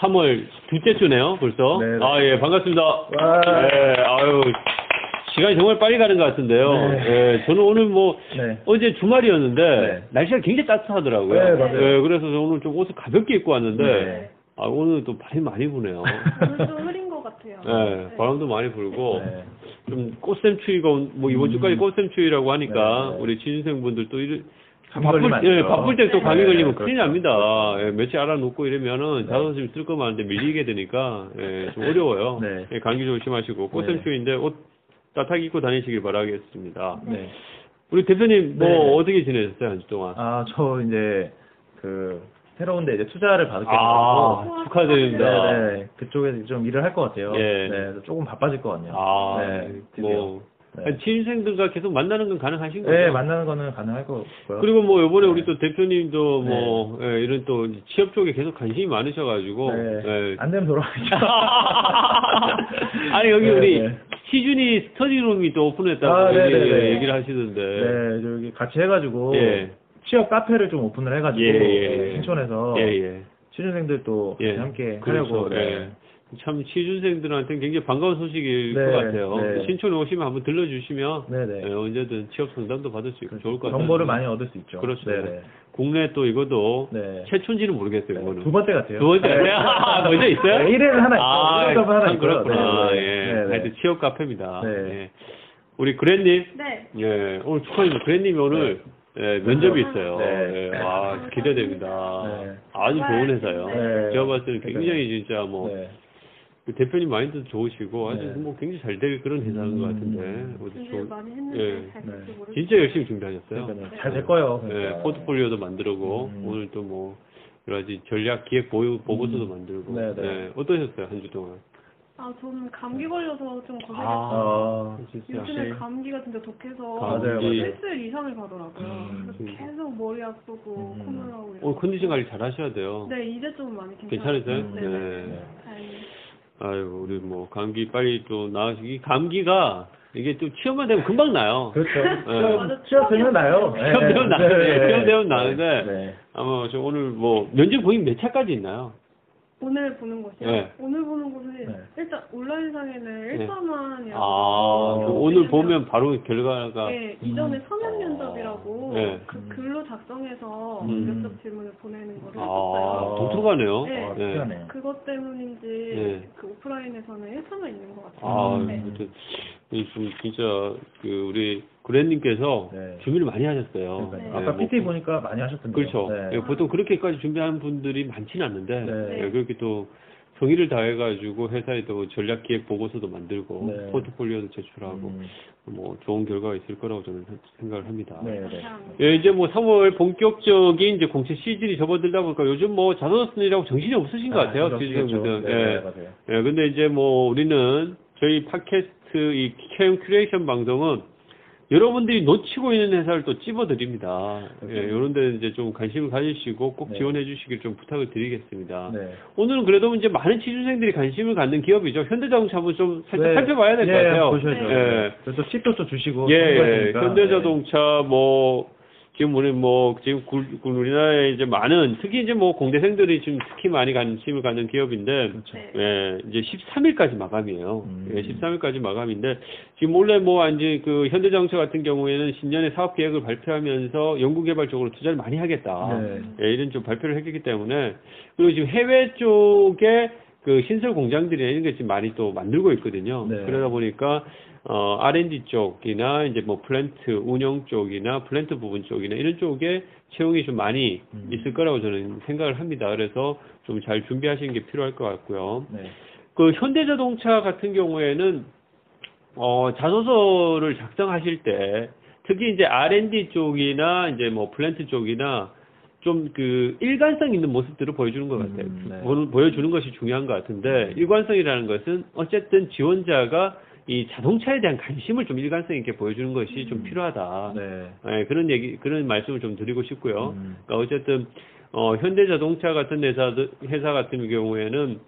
3월 둘째 주네요, 벌써. 네, 네. 아, 예, 반갑습니다. 와. 예, 아유, 시간이 정말 빨리 가는 것 같은데요. 네. 예, 저는 오늘 뭐, 네. 어제 주말이었는데, 네. 날씨가 굉장히 따뜻하더라고요. 네, 맞아요. 예, 그래서 저 오늘 좀 옷을 가볍게 입고 왔는데, 네. 아, 오늘 또 바람이 많이 부네요. 오늘 좀 흐린 것 같아요. 예, 바람도 많이 불고, 네. 좀 꽃샘추위가, 온- 뭐 이번 음. 주까지 꽃샘추위라고 하니까, 네, 네. 우리 취준생분들도 이런, 안 예. 바쁠 때 또 감기 네, 걸리면. 큰일 납니다. 예, 며칠 알아놓고 이러면은 네. 자존심 쓸 것만 한데 밀리게 되니까 예, 좀 어려워요. 네. 예, 감기 조심하시고 꽃샘추위인데 옷 따뜻하게 입고 다니시길 바라겠습니다. 네. 우리 대표님 뭐 네. 어떻게 지내셨어요 한 주 동안? 아, 저 이제 그 새로운데 이제 투자를 받게 아, 돼가지고 축하드립니다. 네, 네. 그쪽에서 좀 일을 할 것 같아요. 예. 네, 조금 바빠질 것 같네요. 아, 네, 드디어. 뭐 네. 취준생들과 계속 만나는 건 가능하신 거죠? 네, 만나는 거는 가능할 것 같고요. 그리고 뭐 이번에 네. 우리 또 대표님도 뭐 예, 이런 또 취업 쪽에 계속 관심이 많으셔가지고 네. 예, 안 되면 돌아가죠. 아니 여기 네, 우리 네. 시준이 스터디룸이 또 오픈했다고 아, 얘기. 얘기를 하시던데. 네, 저기 같이 해가지고 예. 취업 카페를 좀 오픈을 해가지고 예, 예, 네, 예. 신촌에서 예, 예. 예. 함께 그렇죠. 하려고. 네. 예. 참 취준생들한테는 굉장히 반가운 소식일 네, 것 같아요. 네. 신촌에 오시면 한번 들러주시면 네네. 예, 언제든 취업 상담도 받을 수 있고 좋을 것 같아요. 정보를 많이 얻을 수 있죠. 그렇죠. 네네. 국내 또 이것도 네. 최초인지는 모르겠어요. 네, 이거는. 두 번째 같아요. 두 번째 같아요? 아, 먼저 있어요? 네, 1회는 하나 있고, 아, 1회는 하나 참 있고요. 그렇구나. 네, 네. 예. 네, 네. 하여튼 취업 카페입니다. 네. 예. 우리 그랜님, 네. 예, 오늘 축하드립니다. 그랜님이 오늘 예, 면접이 있어요. 네. 예, 아, 기대됩니다. 네. 아주 좋은 회사요. 네. 제가 봤을 때는 네. 굉장히 진짜 뭐, 네. 그 대표님 마인드도 좋으시고 아주 네. 뭐 굉장히 잘 될 그런 회사인 것 같은데. 음. 어디 준비 좋은- 많이 했는데 예. 잘 네. 될지 모르겠어요. 진짜 열심히 준비하셨어요. 그러니까는 잘될 거예요. 예, 그러니까. 포트폴리오도 만들고 음. 오늘 또 뭐 여러 가지 전략 기획 보유 보고서도 만들고 네, 네. 예, 어떠셨어요 한 주 동안? 아, 저는 감기 걸려서 좀 고생했어요. 어, 진짜 요즘에 역시. 감기가 진짜 독해서 맞아요, 맞아요. 일주일 이상을 가더라고요. 음. 그래서 계속 머리 아프고 음. 콧물 나오고 오늘 컨디션 관리 잘 하셔야 돼요. 네, 이제 좀 많이 괜찮아요. 괜찮으세요? 음, 네. 네. 네. 다행히. 아유, 우리 뭐 감기 빨리 또 나으시기 감기가 이게 또 취업만 되면 금방 나요. 그렇죠. 취업, 취업 되면 나요. 네. 취업 되면 나요. 네, 취업 되면 나는데 네. 아마 저 오늘 뭐 면접 보임 몇 차까지 있나요? 오늘 보는 곳이요? 네. 오늘 보는 곳은 네. 일단 온라인상에는 네. 1차만이라고 아, 그 오늘 보면 바로 결과가 네, 이전에 음. 서면 면접이라고 네. 그 글로 작성해서 음. 면접 질문을 보내는 거를 아, 했었어요. 독특하네요. 네. 아, 네. 특이하네. 그것 때문인지 네. 그 오프라인에서는 1차만 있는 것 같아요. 아, 음. 네. 아무튼 이좀 진짜 그 우리 그랜님께서 네. 준비를 많이 하셨어요. 그러니까요. 네. 아까 뭐 PT 보니까 많이 하셨던데요. 그렇죠. 네. 예, 보통 그렇게까지 준비하는 분들이 많지는 않는데 네. 예, 그렇게 또 성의를 다해가지고 회사에 또 전략 기획 보고서도 만들고 네. 포트폴리오도 제출하고 음, 뭐 좋은 결과가 있을 거라고 저는 생각을 합니다. 네, 네. 예, 이제 뭐 3월 본격적인 이제 공채 시즌이 접어들다 보니까 요즘 뭐 자소서 쓰느라고 정신이 없으신 것 같아요, 그렇죠, 취준생분들. 그렇죠. 예. 네, 맞아요. 예, 근데 이제 뭐 우리는 저희 팟캐스트 이캠 큐레이션 방송은 여러분들이 놓치고 있는 회사를 또 찝어드립니다. 예, 이런 데 이제 좀 관심을 가지시고 꼭 네. 지원해 주시길 좀 부탁을 드리겠습니다. 네. 오늘은 그래도 이제 많은 취준생들이 관심을 갖는 기업이죠. 현대자동차 한번 좀 살짝 네. 살펴봐야 될것 예, 같아요. 보셔야죠. 예. 그래서 팁도 또 주시고. 예, 예. 현대자동차 뭐 지금 우리 뭐 지금 우리나라에 이제 많은 특히 이제 뭐 공대생들이 지금 특히 많이 관심을 갖는 기업인데 그렇죠. 네. 예, 이제 13일까지 마감이에요. 음. 예, 13일까지 마감인데 지금 원래 뭐 이제 그 현대자동차 같은 경우에는 신년에 사업 계획을 발표하면서 연구개발 쪽으로 투자를 많이 하겠다. 네. 예, 이런 좀 발표를 했기 때문에 그리고 지금 해외 쪽에 그 신설 공장들이나 이런 게 지금 많이 또 만들고 있거든요. 네. 그러다 보니까 어, R&D 쪽이나 이제 뭐 플랜트 운영 쪽이나 플랜트 부분 쪽이나 이런 쪽에 채용이 좀 많이 음. 있을 거라고 저는 생각을 합니다. 그래서 좀 잘 준비하시는 게 필요할 것 같고요. 네. 그 현대자동차 같은 경우에는 어, 자소서를 작성하실 때 특히 이제 R&D 쪽이나 이제 뭐 플랜트 쪽이나 좀 그 일관성 있는 모습들을 보여주는 것 같아요. 음, 네. 보- 보여주는 것이 중요한 것 같은데 일관성이라는 것은 어쨌든 지원자가 이 자동차에 대한 관심을 좀 일관성 있게 보여주는 것이 좀 필요하다. 네. 예, 그런 얘기 그런 말씀을 좀 드리고 싶고요. 음. 그러니까 어쨌든 어, 현대자동차 같은 회사 회사 같은 경우에는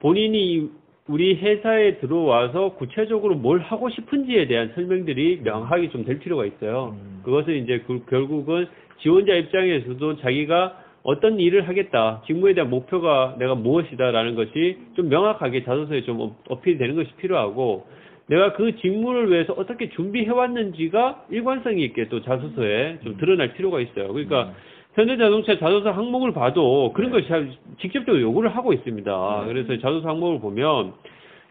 본인이 우리 회사에 들어와서 구체적으로 뭘 하고 싶은지에 대한 설명들이 명확하게 좀 될 필요가 있어요. 음. 그것은 이제 그- 결국은 지원자 입장에서도 자기가 어떤 일을 하겠다, 직무에 대한 목표가 내가 무엇이다라는 것이 좀 명확하게 자소서에 좀 어- 어필이 되는 것이 필요하고 내가 그 직무를 위해서 어떻게 준비해 왔는지가 일관성이 있게 또 자소서에 좀 드러날 필요가 있어요. 그러니까 현대자동차 자소서 항목을 봐도 그런 것이 잘 직접적으로 요구를 하고 있습니다. 그래서 자소서 항목을 보면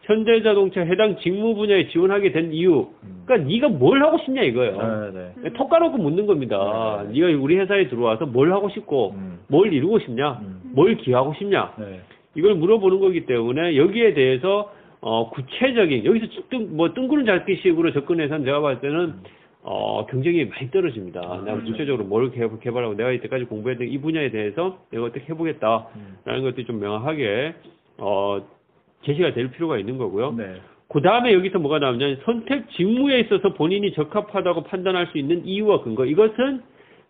현대자동차 해당 직무 분야에 지원하게 된 이유, 그러니까 네가 뭘 하고 싶냐 이거예요. 네, 네. 톡 까놓고 묻는 겁니다. 네. 네 가 우리 회사에 들어와서 뭘 하고 싶고, 음. 뭘 이루고 싶냐, 음. 뭘 기하고 싶냐, 네. 이걸 물어보는 거기 때문에 여기에 대해서 어, 구체적인 여기서 뜬, 뭐 뜬구름 잡기식으로 접근해서는 제가 봤을 때는 어, 경쟁이 많이 떨어집니다. 내가 구체적으로 뭘 개- 개발하고 내가 이때까지 공부했던 이 분야에 대해서 내가 어떻게 해보겠다라는 것들이 좀 명확하게 어, 제시가 될 필요가 있는 거고요. 네. 그 다음에 여기서 뭐가 나오냐면 선택 직무에 있어서 본인이 적합하다고 판단할 수 있는 이유와 근거. 이것은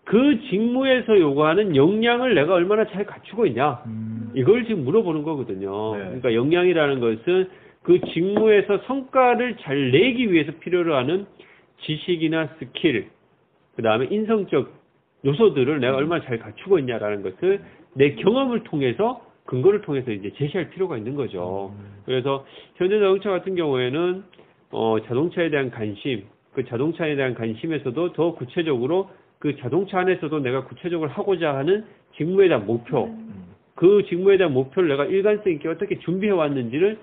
그 직무에서 요구하는 역량을 내가 얼마나 잘 갖추고 있냐. 음. 이걸 지금 물어보는 거거든요. 네. 그러니까 역량이라는 것은 그 직무에서 성과를 잘 내기 위해서 필요로 하는 지식이나 스킬, 그 다음에 인성적 요소들을 내가 얼마나 잘 갖추고 있냐라는 것을 내 경험을 통해서 근거를 통해서 이제 제시할 필요가 있는 거죠. 그래서 현대 자동차 같은 경우에는 어, 자동차에 대한 관심, 그 자동차에 대한 관심에서도 더 구체적으로 그 자동차 안에서도 내가 구체적으로 하고자 하는 직무에 대한 목표, 그 직무에 대한 목표를 내가 일관성 있게 어떻게 준비해 왔는지를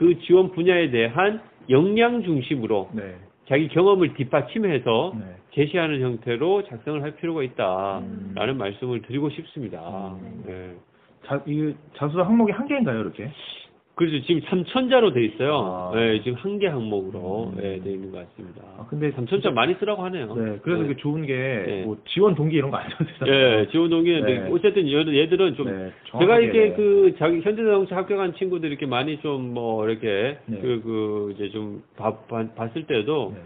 그 지원 분야에 대한 역량 중심으로 네. 자기 경험을 뒷받침해서 네. 제시하는 형태로 작성을 할 필요가 음. 있다라는 말씀을 드리고 싶습니다. 네. 자, 이 자소서 항목이 한 개인가요, 이렇게? 그래서 지금 3천자로 돼 있어요. 아. 네, 지금 한 개 항목으로 음. 네, 돼 있는 것 같습니다. 아, 근데 3천자 많이 쓰라고 하네요. 네. 그래서 네. 그게 좋은 게 네. 뭐 지원 동기 이런 거안 써도 되잖아요. 예, 지원 동기는 네. 어쨌든 얘들- 얘들은 좀 네, 제가 이렇게 네. 그 자기 현대자동차 합격한 친구들 이렇게 많이 좀 뭐 이렇게 네. 그, 그 이제 좀 봐- 봐- 봤을 때도 네.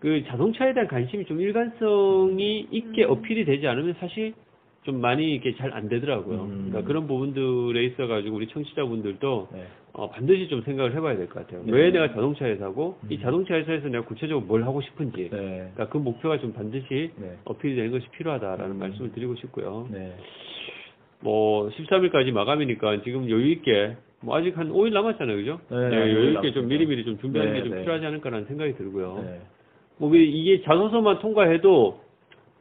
그 자동차에 대한 관심이 좀 일관성이 있게 어필이 되지 않으면 사실 좀 많이 이게 잘 안 되더라고요. 음. 그러니까 그런 부분들에 있어가지고 우리 청취자분들도 네. 어, 반드시 좀 생각을 해봐야 될 것 같아요. 네. 왜 내가 자동차 회사고 이 음. 자동차 회사에서 내가 구체적으로 뭘 하고 싶은지 네. 그러니까 그 목표가 좀 반드시 네. 어필이 되는 것이 필요하다라는 음. 말씀을 드리고 싶고요. 네. 뭐 13일까지 마감이니까 지금 여유 있게 뭐 아직 한 5일 남았잖아요, 그죠? 네, 여유 있게. 좀 미리미리 좀 준비하는 네, 게좀 네. 필요하지 않을까라는 생각이 들고요. 네. 뭐왜 이게 자소서만 통과해도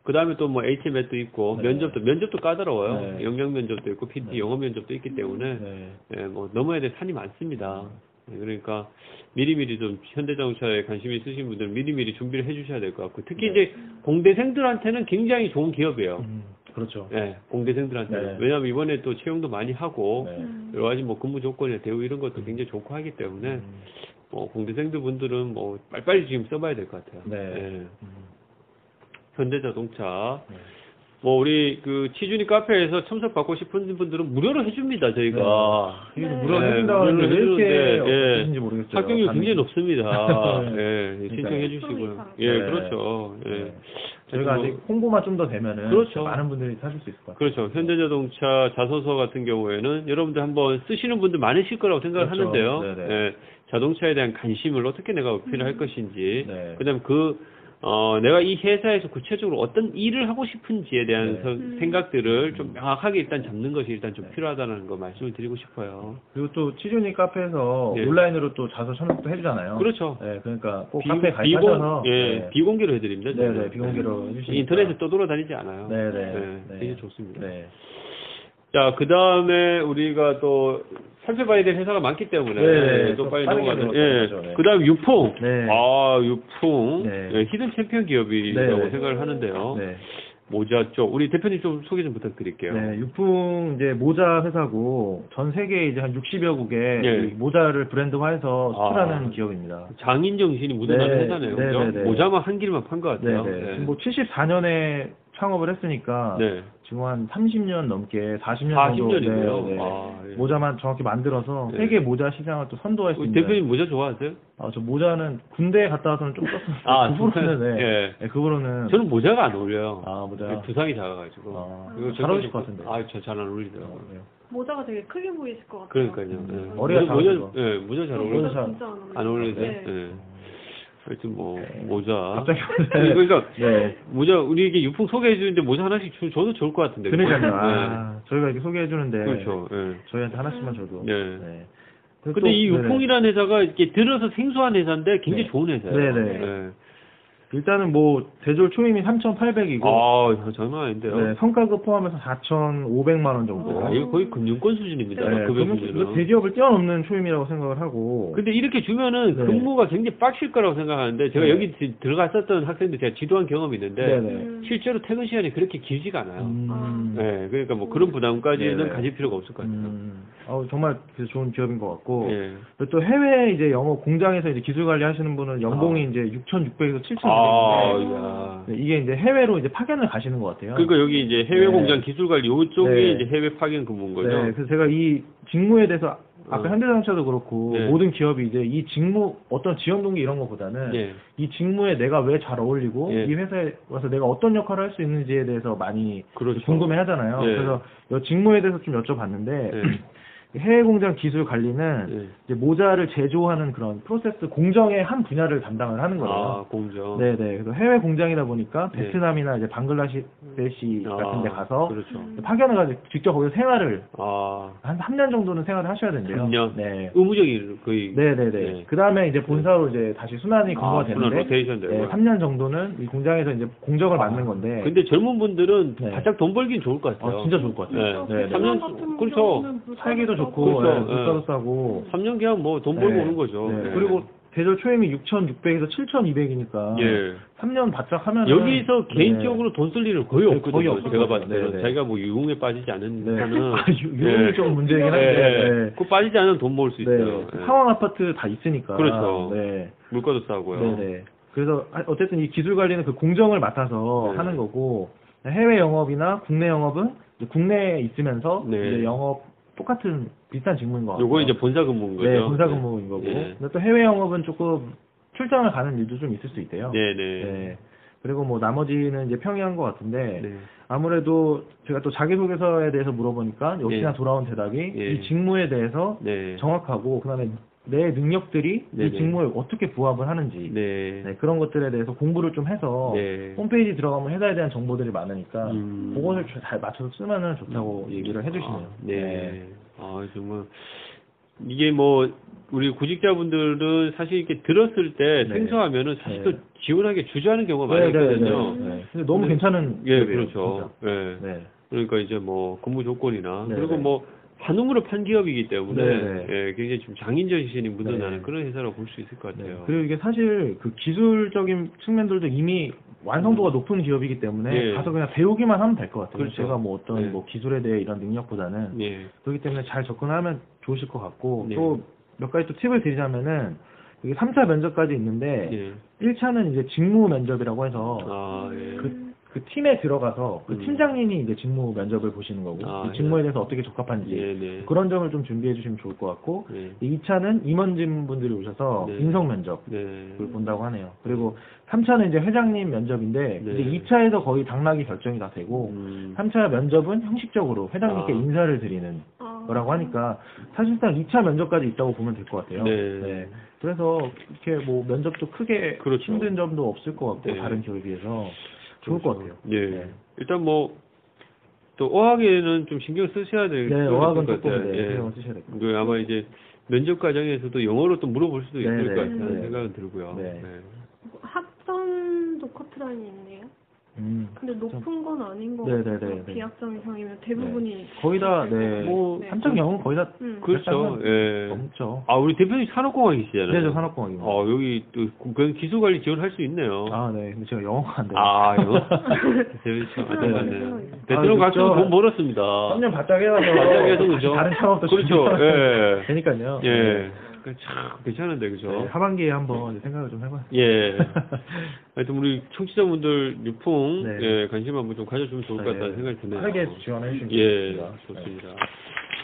그 다음에 또뭐 HMS도 있고 네. 면접도 면접도 까다로워요. 네. 영역 면접도 있고 PT 네. 영어 면접도 있기 때문에 네. 예, 뭐 넘어야 될 산이 많습니다. 예, 그러니까 미리미리 좀 현대자동차에 관심 이 있으신 분들은 미리미리 준비를 해주셔야 될 것 같고 특히 이제 공대생들한테는 굉장히 좋은 기업이에요. 음, 그렇죠. 예, 공대생들한테는 네. 왜냐하면 이번에 또 채용도 많이 하고 네. 여러 가지 뭐 근무 조건이나 대우 이런 것도 굉장히 좋고 하기 때문에 음, 뭐 공대생들 분들은 뭐 빨리빨리 지금 써봐야 될 것 같아요. 네. 예. 음, 현대자동차 네. 뭐 우리 그 치준이 카페에서 참석 받고 싶은 분들은 무료로 해줍니다 저희가 이게 네. 무료 네, 해준다는데 무료로 왜 이렇게 해주는데, 예. 모르겠어요. 합격률 굉장히. 높습니다. 네. 예, 신청해 100% 주시고요. 예, 네. 그렇죠. 예. 네. 저희가 뭐- 아직 홍보만 좀 더 되면은 그렇죠. 많은 분들이 사실 수 있을 것 같아요. 그렇죠. 현대자동차 자소서 같은 경우에는 여러분들 한번 쓰시는 분들 많으실 거라고 생각을 그렇죠. 하는데요. 네네. 예, 자동차에 대한 관심을 어떻게 내가 어필할 것인지, 네. 그다음 그 어, 내가 이 회사에서 구체적으로 어떤 일을 하고 싶은지에 대한 네. 서- 음. 생각들을 좀 명확하게 일단 잡는 것이 일단 좀 네. 필요하다는 거 말씀을 드리고 싶어요. 그리고 또 치준이 카페에서 네. 온라인으로 또 자소 첨삭도 해주잖아요. 그렇죠. 네, 그러니까 꼭 비- 카페 가입하셔서 비공, 예, 네. 비공개로 해드립니다. 네, 저는. 네, 비공개로 해주시니까 인터넷에 떠돌아다니지 않아요. 네, 네, 네, 네. 되게 좋습니다. 네. 자, 그 다음에 우리가 또 살펴봐야 될 회사가 많기 때문에 네, 또좀 빨리. 넘어가죠. 예. 네. 그 다음 유풍. 네. 아, 유풍. 네. 예, hidden champion 기업이라고 네, 네. 생각을 하는데요. 네. 모자 쪽. 우리 대표님 좀 소개 좀 부탁드릴게요. 네, 유풍 이제 모자 회사고 전 세계 이제 한 60여 국에 네. 이 모자를 브랜드화해서 아. 수출하는 기업입니다. 장인 정신이 묻어나는 네, 회사네요. 네, 그죠? 네, 네. 모자만 한 길만 판것 네, 같아요. 네. 뭐 74년에 창업을 했으니까 네. 지금 한 30년 넘게 40년 40년이네요. 정도 네, 네. 아, 예. 모자만 정확히 만들어서 네. 세계 모자 시장을 또 선도할 수 있는 대표님 모자 좋아하세요? 아, 저 모자는 군대에 갔다 와서는 좀 썼어요. 아, 그 부분은 네. 예. 네, 그 부분은 저는 모자가 안 어울려요. 아, 모자. 두상이 작아가지고. 아, 이거 잘 어울리실 것 같은데. 아, 저 잘 안 어울리더라고요. 어, 네. 모자가 되게 크게 보이실 것 같아요. 그러니까요. 음. 예. 머리가 모자, 작아서. 예, 모자 잘저 어울려요. 모자 잘- 진짜 안 어울리세요? 네. 예. 하여튼 뭐, 네. 모자. 갑자기 그러니까, 네. 모자, 우리에게 유풍 소개해 주는데 모자 하나씩 주, 줘도 좋을 것 같은데. 그러니까요. 네. 아, 저희가 이렇게 소개해 주는데 그렇죠. 예. 저희한테 하나씩만 줘도. 네. 네. 근데 이 네네. 유풍이라는 회사가 이렇게 들어서 생소한 회사인데 굉장히 네. 좋은 회사예요. 네네. 예. 일단은 뭐 대졸 초임이 3,800이고 아, 이거 장난 아닌데요. 네, 성과급 포함해서 4,500만 원 정도. 아, 이거 거의 금융권 수준입니다. 네, 급여 그러면 수준은. 이거 대기업을 뛰어넘는 초임이라고 생각을 하고. 근데 이렇게 주면은 네. 근무가 굉장히 빡실 거라고 생각하는데 제가 네. 여기 지- 들어갔었던 학생들 제가 지도한 경험이 있는데 네네. 음. 실제로 퇴근 시간이 그렇게 길지가 않아요. 음. 네, 그러니까 뭐 그런 부담까지는 네네. 가질 필요가 없을 것 같아요. 음, 어, 정말 그 좋은 기업인 것 같고. 예. 그리고 또 해외 이제 영어 공장에서 이제 기술 관리 하시는 분은 연봉이 이제 6,600에서 7,200인데. 아, 야. 네, 이게 이제 해외로 이제 파견을 가시는 것 같아요. 그러니까 여기 이제 해외 네. 공장 기술 관리 요쪽이 네. 이제 해외 파견 근무인 거죠. 네, 그래서 제가 이 직무에 대해서 아까 어. 현대자동차도 그렇고 네. 모든 기업이 이제 이 직무 어떤 지원 동기 이런 것보다는 예. 이 직무에 내가 왜 잘 어울리고 예. 이 회사에 와서 내가 어떤 역할을 할 수 있는지에 대해서 많이 그렇죠. 궁금해 하잖아요. 예. 그래서 이 직무에 대해서 좀 여쭤봤는데 예. 해외 공장 기술 관리는 예. 이제 모자를 제조하는 그런 프로세스 공정의 한 분야를 담당을 하는 거예요. 아, 공정. 네 네. 그래서 해외 공장이다 보니까 네. 베트남이나 이제 방글라데시 아, 같은 데 가서 그렇죠. 파견을 가지고 직접 거기서 생활을 아, 한 3년 정도는 생활을 하셔야 된대요. 3년? 네. 의무적인 거의 네 네네. 네. 그 다음에 이제 본사로 이제 다시 순환이 근무가 아, 순환 되는데. 네, 3년 정도는 이 공장에서 이제 공정을 맡는 건데, 근데 젊은 분들은 네. 바짝 돈 벌긴 좋을 것 같아요. 아, 진짜 좋을 것 같아요. 네. 네, 네. 삼 년- 같은 그렇죠. 경우는 물가도 살기도 좋고, 그렇죠. 네, 네. 물가도 싸고, 3년 그냥 뭐돈 벌고 네. 오는 거죠. 네. 네. 그리고 대졸 초임이 6,600에서 7,200이니까, 예. 3년 바짝 하면 여기서 개인적으로 돈 쓸 일은 거의 네, 없거든요. 거의 없을 제가 것 봤을 같아요. 때는. 네, 네. 자기가 뭐 유흥에 빠지지 않은 네. 한은. 아, 유- 유흥이 좀 문제긴 한데, 네. 네. 그 빠지지 않으면 돈 모을 수 네. 있어요. 그 네. 상황 아파트 다 있으니까. 그렇죠. 네. 물가도 싸고요. 네네. 그래서 아- 어쨌든 이 기술 관리는 그 공정을 맡아서 네. 하는 거고 해외 영업이나 국내 영업은 이제 국내에 있으면서 네. 이제 영업 똑같은 비슷한 직무인 것 같아요. 요거 이제 본사 근무인 거죠. 네, 본사 근무인 거고. 네. 근데 또 해외 영업은 조금 출장을 가는 일도 좀 있을 수 있대요. 네, 네. 네. 그리고 뭐 나머지는 이제 평이한 것 같은데 네. 아무래도 제가 또 자기소개서에 대해서 물어보니까 역시나 네. 돌아온 대답이 예. 이 직무에 대해서 네. 정확하고 그다음에 내 능력들이 네네. 이 직무에 어떻게 부합을 하는지 네. 네, 그런 것들에 대해서 공부를 좀 해서 네. 홈페이지 들어가면 회사에 대한 정보들이 많으니까 음. 그것을 잘 맞춰서 쓰면은 좋다고 얘기를 해주시네요. 아, 네. 아, 정말 이게 뭐 우리 구직자분들은 사실 이렇게 들었을 때 네. 생소하면은 사실 네. 또 지원하기 주저하는 경우가 많이 네, 네, 있거든요. 네, 네. 근데 너무 근데- 괜찮은 예, 그렇죠. 예. 네. 그러니까 이제 뭐 근무 조건이나 네, 그리고 네. 뭐 한우물을 판 기업이기 때문에 네, 네. 예, 굉장히 좀 장인정신이 묻어나는 네. 그런 회사라고 볼 수 있을 것 네. 같아요. 그리고 이게 사실 그 기술적인 측면들도 이미 완성도가 높은 기업이기 때문에 예. 가서 그냥 배우기만 하면 될 것 같아요. 그렇죠. 제가 뭐 어떤 네. 뭐 기술에 대해 이런 능력보다는 예. 그렇기 때문에 잘 접근하면 좋으실 것 같고 네. 또몇 가지 또 팁을 드리자면은 이게 3차 면접까지 있는데 예. 1차는 이제 직무 면접이라고 해서 아, 예. 그, 그 팀에 들어가서 그 음. 팀장님이 이제 직무 면접을 보시는 거고 아, 이 직무에 예. 대해서 어떻게 적합한지 예, 네. 그런 점을 좀 준비해 주시면 좋을 것 같고 예. 2차는 임원진 분들이 오셔서 네. 인성 면접을 네. 본다고 하네요. 그리고 3차는 이제 회장님 면접인데 네. 이제 2차에서 거의 당락이 결정이 다 되고 음. 3차 면접은 형식적으로 회장님께 아. 인사를 드리는 아. 거라고 하니까 사실상 2차 면접까지 있다고 보면 될 것 같아요. 네. 그래서 이렇게 뭐 면접도 크게 그렇죠. 힘든 점도 없을 것 같고 네. 다른 기업에 비해서 좋을 것 같아요. 예. 네. 일단 뭐, 또 어학에는 좀 신경 쓰셔야 될 네, 어학은 것 조금 같아요. 네, 예. 신경을 쓰셔야 될것 같아요. 그 아마 이제 면접 과정에서도 영어로 또 물어볼 수도 있을 네, 것 네, 같다는 네. 생각은 들고요. 네. 학점도 커트라인이 있네요. 음. 근데 높은 건 아닌 것 네, 같아요. 네, 네, 네. 비학점 이상이면 대부분이 거의 다, 네. 뭐, 네. 삼성 영은 거의 다 음. 그렇죠. 예. 넘죠. 아, 우리 대표님 산업공학이시잖아요. 네, 저 산업공학입니다. 어, 여기 또, 그 기술관리 지원할 수 있네요. 아, 네. 근데 제가 영어가 안 돼요. 아, 이거? 대표님 참 네. 안타깝네요. 네. 베트남 아, 그렇죠. 돈 벌었습니다. 3년 바짝 해가서 바짝 해서 그죠? 다른 창업도 그렇죠. 예. 되니까요. 예. 그참 괜찮은데 그죠? 네, 하반기에 한번 생각을 좀 해봐요. 예. 하여튼 우리 청취자분들 유풍 네. 예, 관심 한번 좀 가져주면 좋을 것 같다는 네. 생각이 드네요. 빠르게 지원해 주시면 예, 좋겠습니다. 좋습니다.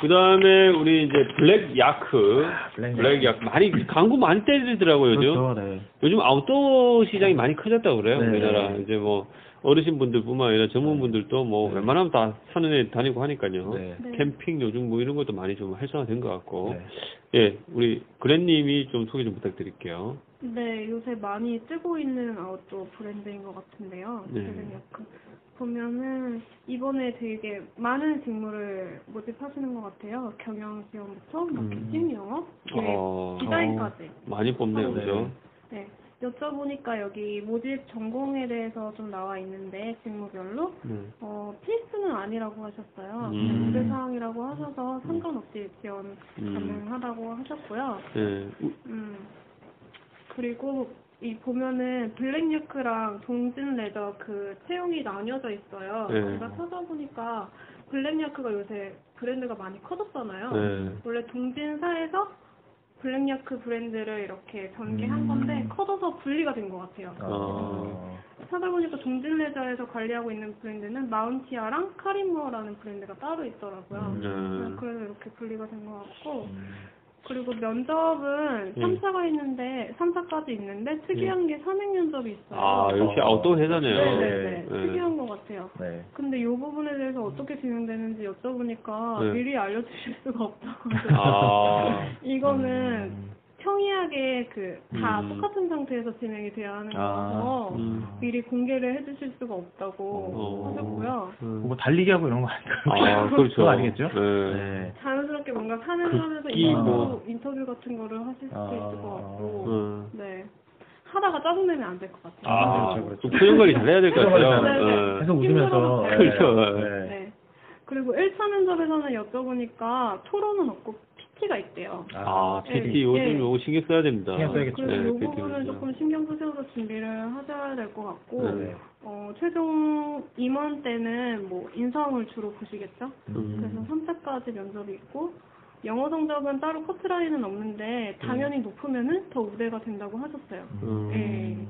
그 다음에 우리 이제 블랙 야크, 블랙 블랙 야크 많이 광고 많이 때리더라고요 요즘. 그렇죠, 네. 요즘 아웃도어 시장이 많이 커졌다고 그래요 네. 우리나라. 이제 뭐 어르신분들뿐만 아니라 젊은 분들도 뭐 네. 웬만하면 다 산에 다니고 하니까요. 네. 네. 캠핑 요즘 뭐 이런 것도 많이 좀 활성화된 것 같고. 네. 예, 우리 그랜님이 좀 소개 좀 부탁드릴게요. 네, 요새 많이 뜨고 있는 아웃도어 브랜드인 것 같은데요. 네. 지금 약간 보면은 이번에 되게 많은 직무를 모집하시는 것 같아요. 경영 지원부터 마케팅, 영업, 기획, 어, 디자인까지. 많이 뽑네요, 네. 그죠? 네. 여쭤보니까 여기 모집 전공에 대해서 좀 나와 있는데 직무별로 네. 어, 필수는 아니라고 하셨어요. 음. 우대사항이라고 하셔서 상관없이 지원 음. 가능하다고 하셨고요. 예, 음. 그리고 이 보면은 블랙야크랑 동진 레저 그 채용이 나뉘어져 있어요. 네. 제가 찾아보니까 블랙야크가 요새 브랜드가 많이 커졌잖아요. 네. 원래 동진사에서 블랙야크 브랜드를 이렇게 전개한 음. 건데 커져서 분리가 된 것 같아요. 아. 찾아보니까 동진 레저에서 관리하고 있는 브랜드는 마운티아랑 카리모어라는 브랜드가 따로 있더라고요. 음. 네. 그래서 이렇게 분리가 된 것 같고 음. 그리고 면접은 음. 3차가 있는데 3차까지 있는데 특이한 게 산행 면접이 있어요. 아, 역시 아웃도어 회사네요. 네네네. 네. 특이한 것 같아요. 네. 근데 이 부분에 대해서 어떻게 진행되는지 여쭤보니까 네. 미리 알려주실 수가 없다고 아. 이거는 음. 평이하게 그 다 음. 똑같은 상태에서 진행이 돼야 하는 아. 거라서 음. 미리 공개를 해주실 수가 없다고 어. 하셨고요. 음. 뭐 달리기 하고 이런 거 아닐까요? 아, 그렇죠. 그거 아니겠죠? 네. 네. 자연스럽게 뭔가 산행을 하면서 극기 인터뷰, 뭐. 인터뷰 같은 거를 하실 수도 아. 있을 것 같고 음. 네. 하다가 짜증내면 안 될 것 같아요. 아, 그렇죠, 그렇죠. 좀 표정 관리 잘해야 될 것 같아요. 예. 계속 웃으면서 그렇죠. 네. 네. 그리고 1차 면접에서는 여쭤보니까 토론은 없고 PT가 있대요. 아, 네. PT 요즘 네. 요거 신경 써야 됩니다. 신경 써야겠죠. 그래서 네, 이 PT 부분은 요즘. 조금 신경 쓰셔서 준비를 하셔야 될 것 같고 네. 어, 최종 임원 때는 뭐 인성을 주로 보시겠죠? 음. 그래서 3차까지 면접이 있고 영어 성적은 따로 커트라인은 없는데 당연히 높으면은 더 우대가 된다고 하셨어요. 음. 네.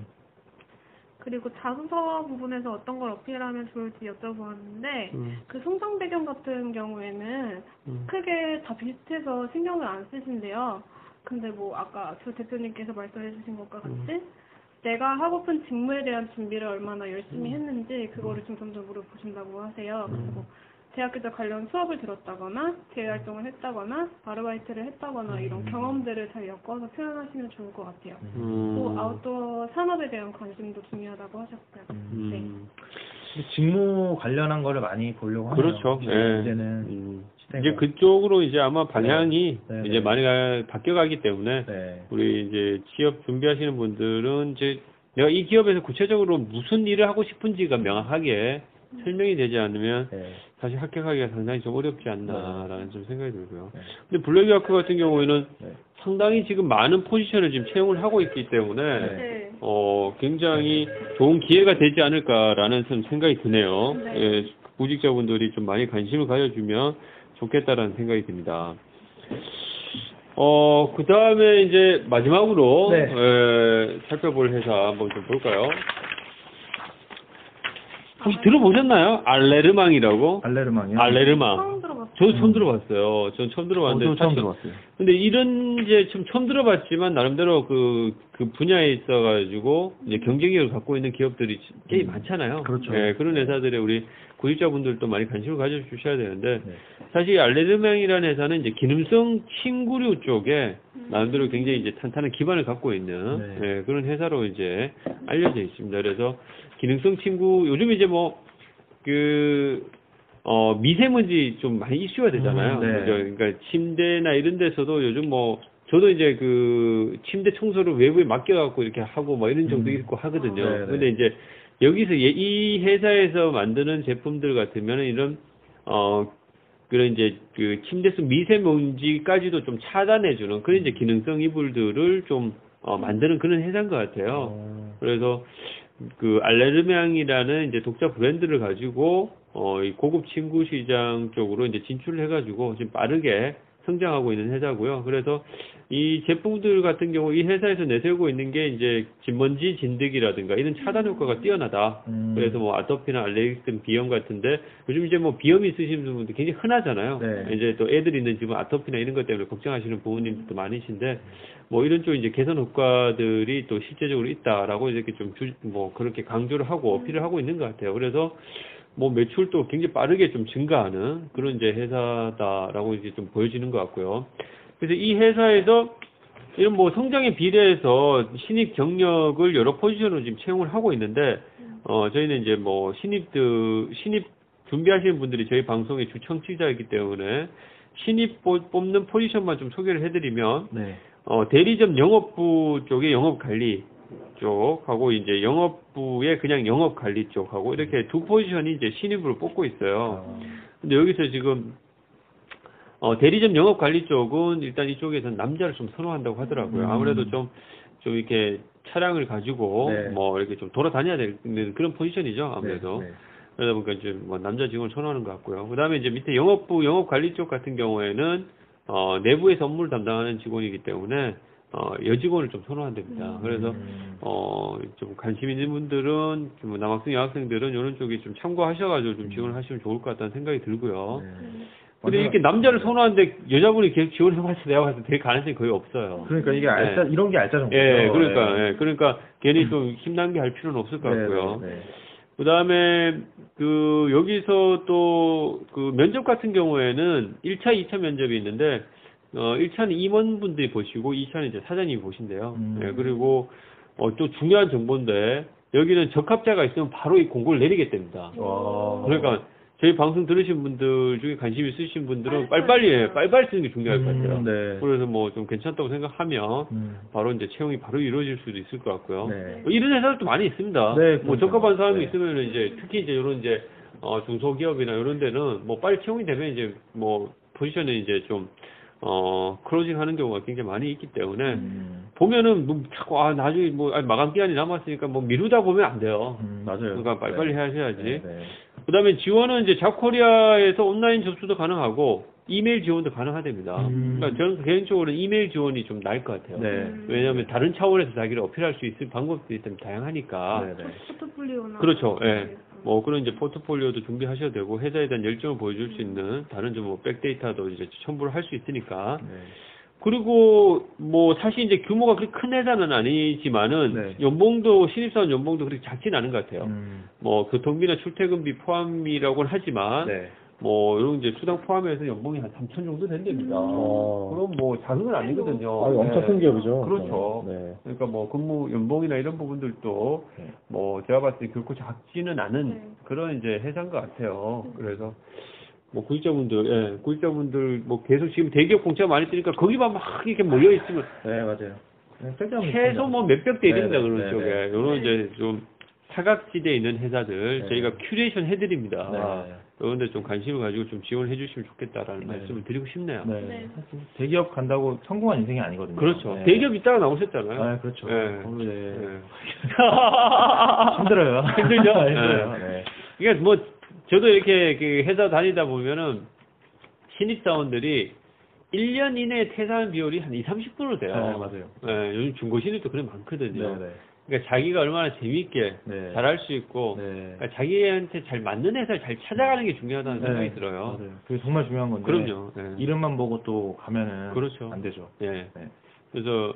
그리고 자소서 부분에서 어떤 걸 어필하면 좋을지 여쭤보았는데 음. 그 성장 배경 같은 경우에는 음. 크게 다 비슷해서 신경을 안 쓰신대요. 근데 뭐 아까 조 대표님께서 말씀해 주신 것과 같이 내가 하고픈 직무에 대한 준비를 얼마나 열심히 했는지 그거를 중점적으로 보신다고 하세요. 그리고 대학교 때 관련 수업을 들었다거나 대외 활동을 했다거나 아르바이트를 했다거나 이런 경험들을 잘 엮어서 표현하시면 좋을 것 같아요. 음. 또 아웃도어 산업에 대한 관심도 중요하다고 하셨고요. 네. 음. 직무 관련한 거를 많이 보려고 하네요. 그렇죠. 예. 이제는 음. 이제 그쪽으로 이제 아마 방향이 네, 네. 이제 많이 가- 바뀌어가기 때문에 네. 우리 이제 취업 준비하시는 분들은 이제 내가 이 기업에서 구체적으로 무슨 일을 하고 싶은지가 명확하게 설명이 되지 않으면 네. 사실 합격하기가 상당히 좀 어렵지 않나라는 좀 생각이 들고요. 네. 근데 블랙야크 같은 경우에는 네. 상당히 지금 많은 포지션을 지금 채용을 하고 있기 때문에 네. 네. 어, 굉장히 좋은 기회가 되지 않을까라는 좀 생각이 드네요. 네. 예, 구직자분들이 좀 많이 관심을 가져주면 좋겠다라는 생각이 듭니다. 어, 그 다음에 이제 마지막으로, 네. 예, 살펴볼 회사 한번 좀 볼까요? 혹시 들어보셨나요? 알레르망이라고? 알레르망이요? 알레르망. 처음 들어봤어요. 저도 처음 들어봤어요. 전 처음 들어봤는데. 저도 처음 사실- 들어봤어요. 근데 이런 이제 좀 처음 들어봤지만 나름대로 그, 그 분야에 있어가지고 이제 경쟁력을 갖고 있는 기업들이 꽤 음. 많잖아요. 그렇죠. 예, 그런 회사들에 우리 구입자분들도 많이 관심을 가져주셔야 되는데 네. 사실 이 알레르맹이라는 회사는 이제 기능성 침구류 쪽에 나름대로 굉장히 이제 탄탄한 기반을 갖고 있는 네. 예, 그런 회사로 이제 알려져 있습니다. 그래서 기능성 침구 요즘 이제 뭐그 어, 미세먼지 좀 많이 이슈가 되잖아요. 음, 네. 그죠? 그러니까 침대나 이런 데서도 요즘 뭐 저도 이제 그 침대 청소를 외부에 맡겨갖고 이렇게 하고 뭐 이런 정도 음. 있고 하거든요. 네, 네. 근데 이제 여기서 예- 이 회사에서 만드는 제품들 같으면 이런 어 그런 이제 그 침대 속 미세먼지까지도 좀 차단해주는 그런 이제 기능성 이불들을 좀 어, 만드는 그런 회사인 것 같아요. 어, 그래서 그 알레르명이라는 이제 독자 브랜드를 가지고 어, 이 고급 침구 시장 쪽으로 이제 진출을 해가지고 지금 빠르게 성장하고 있는 회사고요. 그래서 이 제품들 같은 경우 이 회사에서 내세우고 있는 게 이제 진먼지 진드기라든가 이런 차단 효과가 뛰어나다. 음. 그래서 뭐 아토피나 알레르기 등 비염 같은데 요즘 이제 뭐 비염 있으신 분들 굉장히 흔하잖아요. 네. 이제 또 애들 있는 집은 아토피나 이런 것 때문에 걱정하시는 부모님들도 많으신데 뭐 이런 쪽 이제 개선 효과들이 또 실제적으로 있다라고 이렇게 좀 뭐 그렇게 강조를 하고 어필을 하고 있는 것 같아요. 그래서 뭐 매출도 굉장히 빠르게 좀 증가하는 그런 이제 회사다라고 이제 좀 보여지는 것 같고요. 그래서 이 회사에서 이런 뭐 성장에 비례해서 신입 경력을 여러 포지션으로 지금 채용을 하고 있는데 어 저희는 이제 뭐 신입들 신입 준비하시는 분들이 저희 방송의 주 청취자이기 때문에 신입 뽑- 뽑는 포지션만 좀 소개를 해드리면 네. 어 대리점 영업부 쪽의 영업 관리 쪽하고 이제 영업부의 그냥 영업 관리 쪽하고 이렇게 두 포지션이 이제 신입으로 뽑고 있어요. 어, 근데 여기서 지금 어, 대리점 영업 관리 쪽은 일단 이쪽에서는 남자를 좀 선호한다고 하더라고요. 음. 아무래도 좀, 좀 이렇게 차량을 가지고 네. 뭐 이렇게 좀 돌아다녀야 되는 그런 포지션이죠. 아무래도. 네, 네. 그러다 보니까 이제 뭐 남자 직원을 선호하는 것 같고요. 그 다음에 이제 밑에 영업부, 영업 관리 쪽 같은 경우에는 어, 내부에서 업무를 담당하는 직원이기 때문에 어, 여직원을 좀 선호한답니다. 그래서 음. 어, 좀 관심 있는 분들은, 좀 남학생, 여학생들은 이런 쪽에 좀 참고하셔가지고 좀 지원을 하시면 좋을 것 같다는 생각이 들고요. 네. 근데 이렇게 남자를 선호하는데 여자분이 계속 지원해 봤을 때 내가 봤을 때 될 가능성이 거의 없어요. 그러니까 이게 알짜 이런 게 알짜 정보죠. 예, 그러니까, 네. 예, 그러니까 괜히 좀 힘난게 할 필요는 없을 것 같고요. 네, 네, 네. 그 다음에, 그, 여기서 또, 그 면접 같은 경우에는 1차, 2차 면접이 있는데, 어, 1차는 임원분들이 보시고, 2차는 이제 사장님이 보신대요. 음. 예, 그리고, 어, 또 중요한 정보인데, 여기는 적합자가 있으면 바로 이 공고를 내리겠답니다. 와. 그러니까, 저희 방송 들으신 분들 중에 관심 있으신 분들은 빨리빨리, 예, 빨리빨리 쓰는 게 중요할 것 같아요. 음, 네. 그래서 뭐 좀 괜찮다고 생각하면, 음. 바로 이제 채용이 바로 이루어질 수도 있을 것 같고요. 네. 뭐 이런 회사들도 많이 있습니다. 네, 뭐 그러니까요. 적합한 사람이 네. 있으면 이제 특히 이제 이런 이제 어 중소기업이나 이런 데는 뭐 빨리 채용이 되면 이제 뭐 포지션에 이제 좀 어, closing 하는 경우가 굉장히 많이 있기 때문에, 음. 보면은, 뭐, 자꾸, 아, 나중에 뭐, 아, 마감 기한이 남았으니까 뭐, 미루다 보면 안 돼요. 음, 맞아요. 그러니까 빨리빨리 네. 하셔야지. 네, 네. 그 다음에 지원은 이제 잡코리아에서 온라인 접수도 가능하고, 이메일 지원도 가능하답니다. 음. 그러니까 저는 개인적으로는 이메일 지원이 좀 나을 것 같아요. 네. 왜냐하면 다른 차원에서 자기를 어필할 수 있을 방법들이 좀 다양하니까. 네, 네. 포트폴리오나 그렇죠. 예. 뭐 그런 이제 포트폴리오도 준비하셔도 되고 회사에 대한 열정을 보여줄 수 있는 다른 좀뭐 백데이터도 이제 첨부를 할 수 있으니까. 네. 그리고 뭐 사실 이제 규모가 그렇게 큰 회사는 아니지만은 네. 연봉도 신입사원 연봉도 그렇게 작지는 않은 것 같아요. 음. 뭐 교통비나 출퇴근비 포함이라고는 하지만 네. 뭐 이런 이제 수당 포함해서 연봉이 한 3천 정도 된답니다. 어. 그럼 뭐 작은 건 아니거든요. 아, 엄청 네. 큰 기업이죠. 그렇죠. 네. 그러니까 뭐 근무 연봉이나 이런 부분들도 네. 뭐 제가 봤을 때 결코 작지는 않은 네. 그런 이제 회사인 것 같아요. 그래서 뭐 구직자분들, 예, 구직자분들 뭐 계속 지금 대기업 공채가 많이 뜨니까 거기만 막 이렇게 몰려 있으면 네, 맞아요. 네, 최소. 뭐 몇백 대 네, 그런 네, 쪽에 네. 이런 이제 좀 사각지대에 있는 회사들 네. 저희가 큐레이션 해드립니다. 네. 그런데 좀 관심을 가지고 좀 지원해 주시면 좋겠다라는 네. 말씀을 드리고 싶네요. 네. 네. 사실 대기업 간다고 성공한 인생이 아니거든요. 그렇죠. 네. 대기업 있다가 나오셨잖아요. 아, 그렇죠. 네. 어, 네. 네. 힘들어요. 힘들죠? 힘들어요. 네. 네. 이게 뭐 저도 이렇게 그 회사 다니다 보면은 신입사원들이 1년 이내에 퇴사하는 비율이 한 2, 30%로 돼요. 네, 맞아요. 네, 요즘 중고 신입도 그래 많거든요. 네, 네. 그러니까 자기가 얼마나 재미있게 네. 잘할 수 있고 네. 그러니까 자기한테 잘 맞는 회사를 잘 찾아가는 게 중요하다는 생각이 들어요. 맞아요. 그게 정말 중요한 건데. 그럼요. 네. 이름만 보고 또 가면은 그렇죠. 안 되죠. 예. 네. 그래서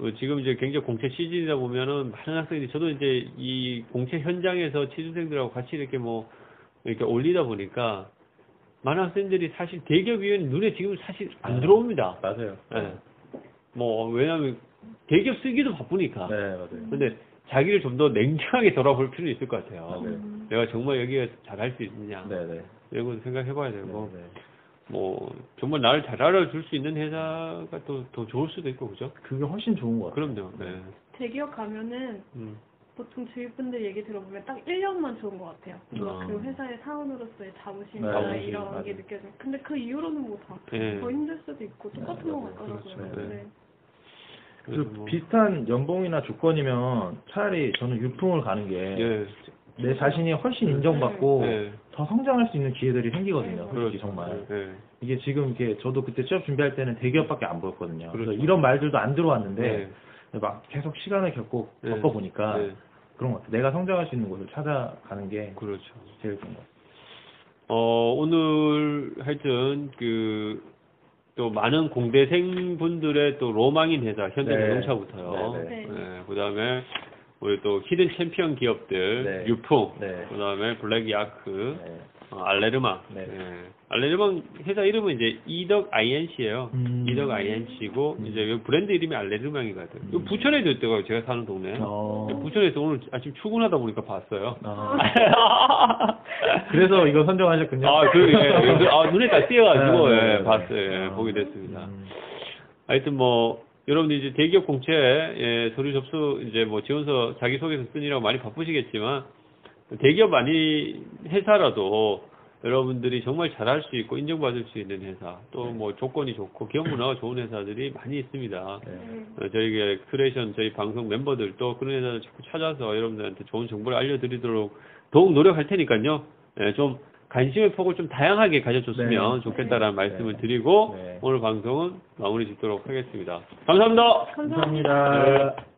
어, 지금 이제 굉장히 공채 시즌이다 보면은 많은 학생들이 저도 이제 이 공채 현장에서 취준생들하고 같이 이렇게 뭐 이렇게 올리다 보니까 많은 학생들이 사실 대기업 위원 눈에 지금 사실 안 들어옵니다. 맞아요. 예. 뭐 왜냐하면 대기업 쓰기도 바쁘니까. 네, 맞아요. 근데 자기를 좀 더 냉정하게 돌아볼 필요는 있을 것 같아요. 맞아요. 내가 정말 여기에 잘할 수 있느냐. 네, 네. 이런 것도 생각해봐야 네, 되고 네. 뭐 정말 나를 잘 알아줄 수 있는 회사가 또 더 좋을 수도 있고 그죠? 그게 훨씬 좋은 것 같아요. 그럼요. 네. 대기업 가면은 음. 보통 주위 분들 얘기 들어보면 딱 1년만 좋은 것 같아요. 뭔가 아. 그 회사의 사원으로서의 자부심이나 네, 자부심, 이런 맞아요. 게 느껴져요. 근데 그 이후로는 뭐다 네. 더 힘들 수도 있고 똑같은 것 맞아요. 같더라고요. 그렇죠. 네. 네. 그래서 그 뭐, 비슷한 연봉이나 조건이면 차라리 저는 유풍을 가는 게 예. 내 자신이 훨씬 인정받고 네. 더 성장할 수 있는 기회들이 생기거든요. 솔직히 그렇죠. 정말. 네. 이게 지금 이게 저도 그때 취업 준비할 때는 대기업밖에 안 보였거든요. 그래서 그렇죠. 이런 말들도 안 들어왔는데 네. 막 계속 시간을 겪고 네. 겪어 보니까 네. 그런 것 같아요. 내가 성장할 수 있는 곳을 찾아가는 게 그렇죠. 제일 좋은 것 같아요. 어, 오늘 하여튼 그, 또 많은 공대생 분들의 또 로망인 회사, 현대자동차부터요. 네, 네. 네, 그 다음에 우리 또 hidden champion 기업들, 네. 유풍, 네. 그 다음에 블랙 야크, 네. 어, 알레르망. 네. 알레르망 회사 이름은 이제 이덕 INC예요. 음. 이덕 INC고 음. 이제 여기 브랜드 이름이 알레르망이거든. 요 음. 부천에도 있더라고요. 제가 사는 동네. 어. 부천에서 오늘 아침 출근하다 보니까 봤어요. 아. 그래서 이거 선정하셨군요. 아, 그, 예. 그, 아, 눈에 딱 띄어가지고, 네, 예, 네, 네. 봤어요. 예, 아. 보게 됐습니다. 음. 하여튼 뭐, 여러분들 이제 대기업 공채, 예, 서류 접수, 이제 뭐 지원서 자기소개서 쓰느라고 많이 바쁘시겠지만, 대기업 아닌 회사라도 여러분들이 정말 잘할 수 있고 인정받을 수 있는 회사, 또 뭐 조건이 좋고 기업 문화가 좋은 회사들이 많이 있습니다. 네. 어, 저희 크레이션 저희 방송 멤버들도 그런 회사를 자꾸 찾아서 여러분들한테 좋은 정보를 알려드리도록 더욱 노력할 테니까요. 예, 좀 관심의 폭을 좀 다양하게 가져줬으면 네. 좋겠다라는 말씀을 네. 드리고 네. 오늘 방송은 마무리 짓도록 하겠습니다. 감사합니다. 감사합니다. 감사합니다. 네.